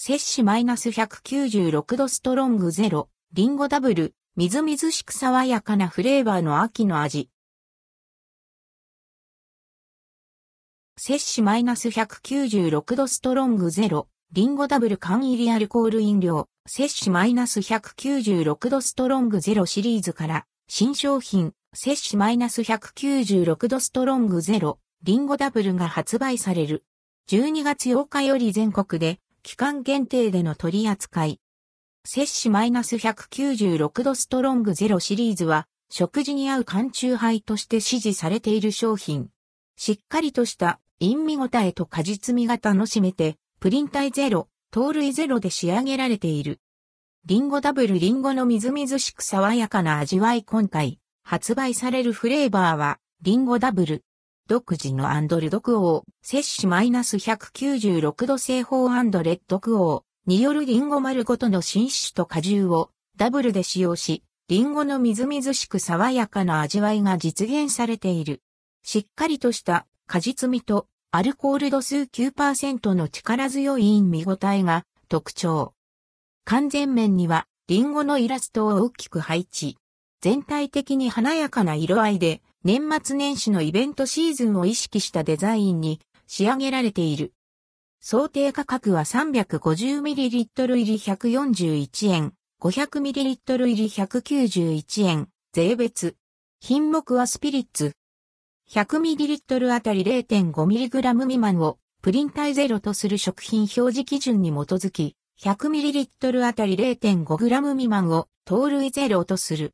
摂氏マイナス196度ストロングゼロ、リンゴダブル、みずみずしく爽やかなフレーバーの秋の味。摂氏マイナス196度ストロングゼロ、リンゴダブル缶入りアルコール飲料、摂氏マイナス196度ストロングゼロ。シリーズから、新商品、摂氏マイナス196度ストロングゼロ、リンゴダブルが発売される。12月8日より全国で、期間限定での取り扱い。摂氏マイナス196度ストロングゼロシリーズは、食事に合う缶中杯として支持されている商品。しっかりとした陰味ごたえと果実味が楽しめて、プリン体ゼロ、糖類ゼロで仕上げられている。リンゴダブルリンゴのみずみずしく爽やかな味わい今回、発売されるフレーバーは、リンゴダブル。独自のアンドルドクオー、摂氏マイナス196度製法アンドレッドクオーによるリンゴ丸ごとの浸漬酒と果汁をダブルで使用し、リンゴのみずみずしく爽やかな味わいが実現されている。しっかりとした果実味とアルコール度数9%の力強い見応えが特徴。缶全面にはリンゴのイラストを大きく配置。全体的に華やかな色合いで年末年始のイベントシーズンを意識したデザインに仕上げられている。想定価格は 350ml 入り141円、500ml 入り191円、税別。品目はスピリッツ。100ml あたり 0.5mg 未満をプリン体ゼロとする食品表示基準に基づき、100ml あたり 0.5g 未満を糖類ゼロとする。